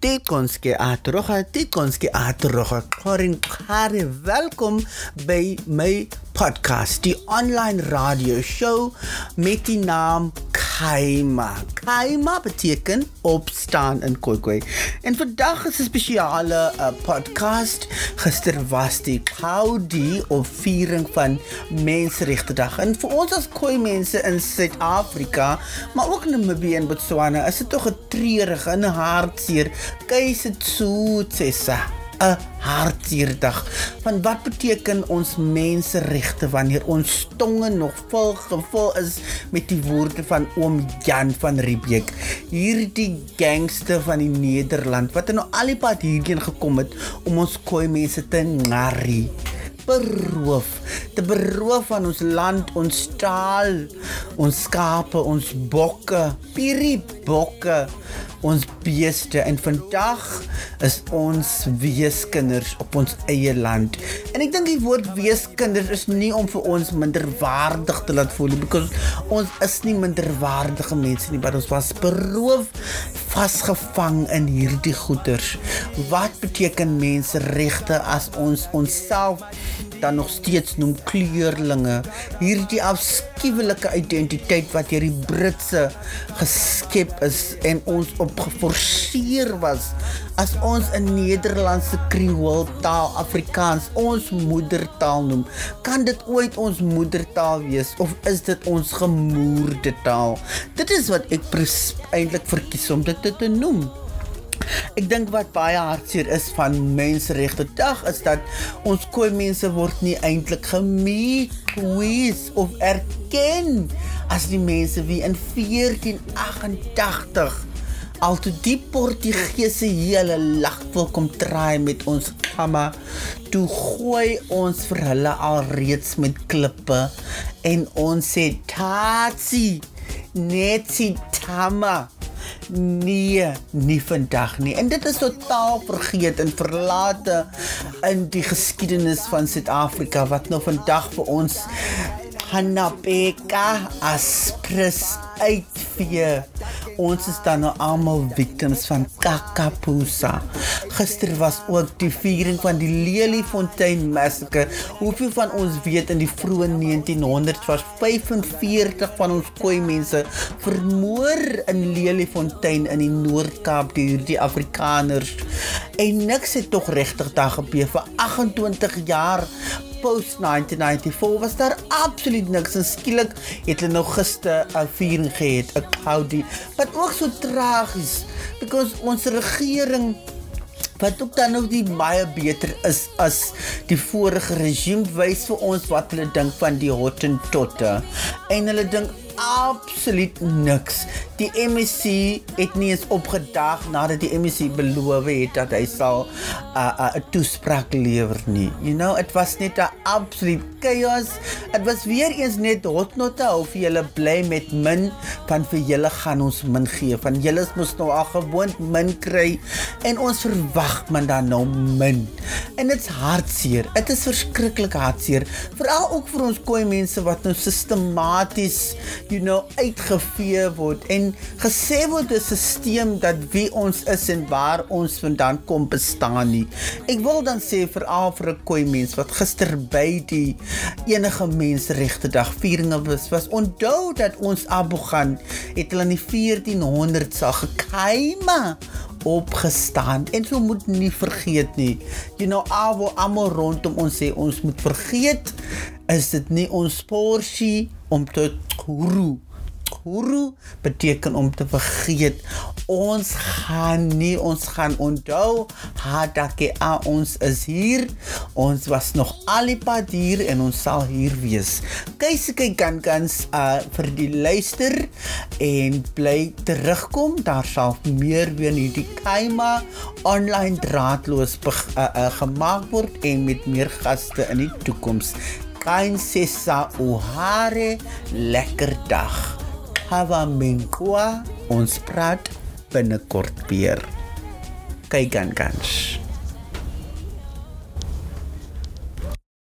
Dit konske atroga, dit konske atroga. Karin Kare, welkom by my podcast, die online radio show met die naam Kaima. Kaima beteken opstaan in Khoikhoi. En vandag is 'n spesiale uh, podcast. Gister was die Kaudi of viering van Menseregte Dag. En vir ons as Khoi mense in Suid-Afrika, maar ook in Namibië en Botswana, is dit tog 'n treurige en hartseer keuse tsoetsessa. 'n hartseerdag. Want wat beteken ons menseregte wanneer ons tonge nog vol gevul is met die woorde van oom Jan van Riebeeck, hierdie gangster van die Nederland wat nou al die pad hierheen gekom het om ons koei mense te narrie beroof te beroof van ons land ons taal ons skape ons bokke pirie bokke ons beeste en vandag is ons weeskinders op ons eie land. En ek dink die woord weeskinders is nie om vir ons minderwaardig te laat voel because ons is nie minderwaardige mense nie, maar ons was beroof vasgevang in hierdie goeters. Wat beteken menseregte as ons onsself dan nog steeds noem kleurlinge? Hierdie afskuwelike identiteit wat deur die Britse geskep is en ons op geforseer was as ons 'n Nederlandse Kreool taal Afrikaans ons moedertaal noem. Kan dit ooit ons moedertaal wees of is dit ons gemoerde taal? Dit is wat ek eintlik verkies om dit te, te noem. Ek dink wat baie hartseer is van Menseregte Dag is dat ons koei mense word nie eintlik gemeet of erken as die mense wie in 1488 al toe die Portugese hele lag wil kom draai met ons gamma toe gooi ons vir hulle al reeds met klippe en ons sê tatsi net si tama nee nie vandag nie. En dit is totaal vergeet en verlate in die geskiedenis van Suid-Afrika wat nou vandag vir ons Hanapeka aspres uitvee ons is dan nou almal victims van Kakapusa. Gister was ook die viering van die Leliefontein massacre. Hoeveel van ons weet in die vroeë 1900s was 45 van ons koei mense vermoor in Leliefontein in die Noord-Kaap deur die Afrikaners. En niks het tog regtig daar gebeur vir 28 jaar post 1994 was daar absoluut niks en skielik het hulle nou gister 'n viering gehad, 'n cloudy, wat ook so tragies because ons regering wat ook dan nog die baie beter is as die vorige regime wys vir ons wat hulle dink van die Hottentotte. En hulle dink absoluut niks. Die MEC het nie eens opgedag nadat die MEC beloof het dat hy sal 'n uh, 'n uh, toespraak lewer nie. You know, it was net 'n absolute chaos. Dit was weer eens net hotnotte of jy bly met min van vir julle gaan ons min gee. Van julle moet nou al gewoond min kry en ons verwag man dan nou min. En dit's hartseer. Dit is verskriklik hartseer, veral ook vir ons koei mense wat nou sistematies you know uitgevee word en gesê word 'n stelsel dat wie ons is en waar ons vandaan kom bestaan nie. Ek wil dan sê vir al vir 'n koi mens wat gister by die enige menseregte dag vieringe was, was onthou dat ons Abu gaan het hulle in die 1400s al gekaima opgestaan en so moet nie vergeet nie. You know, alwo almal rondom ons sê ons moet vergeet is dit nie ons porsie om te guru guru beteken om te vergeet. Ons gaan nie ons gaan onthou hadake a ons is hier. Ons was nog alipad hier en ons sal hier wees. Kyk kan kans uh, vir die luister en bly terugkom. Daar sal meer weer hierdie kaima online draadloos uh, uh, gemaak word en met meer gaste in die toekoms Kain sessa uhare lekker dag. Hava Menkwa ons praat binnekort weer. Kyk aan kans.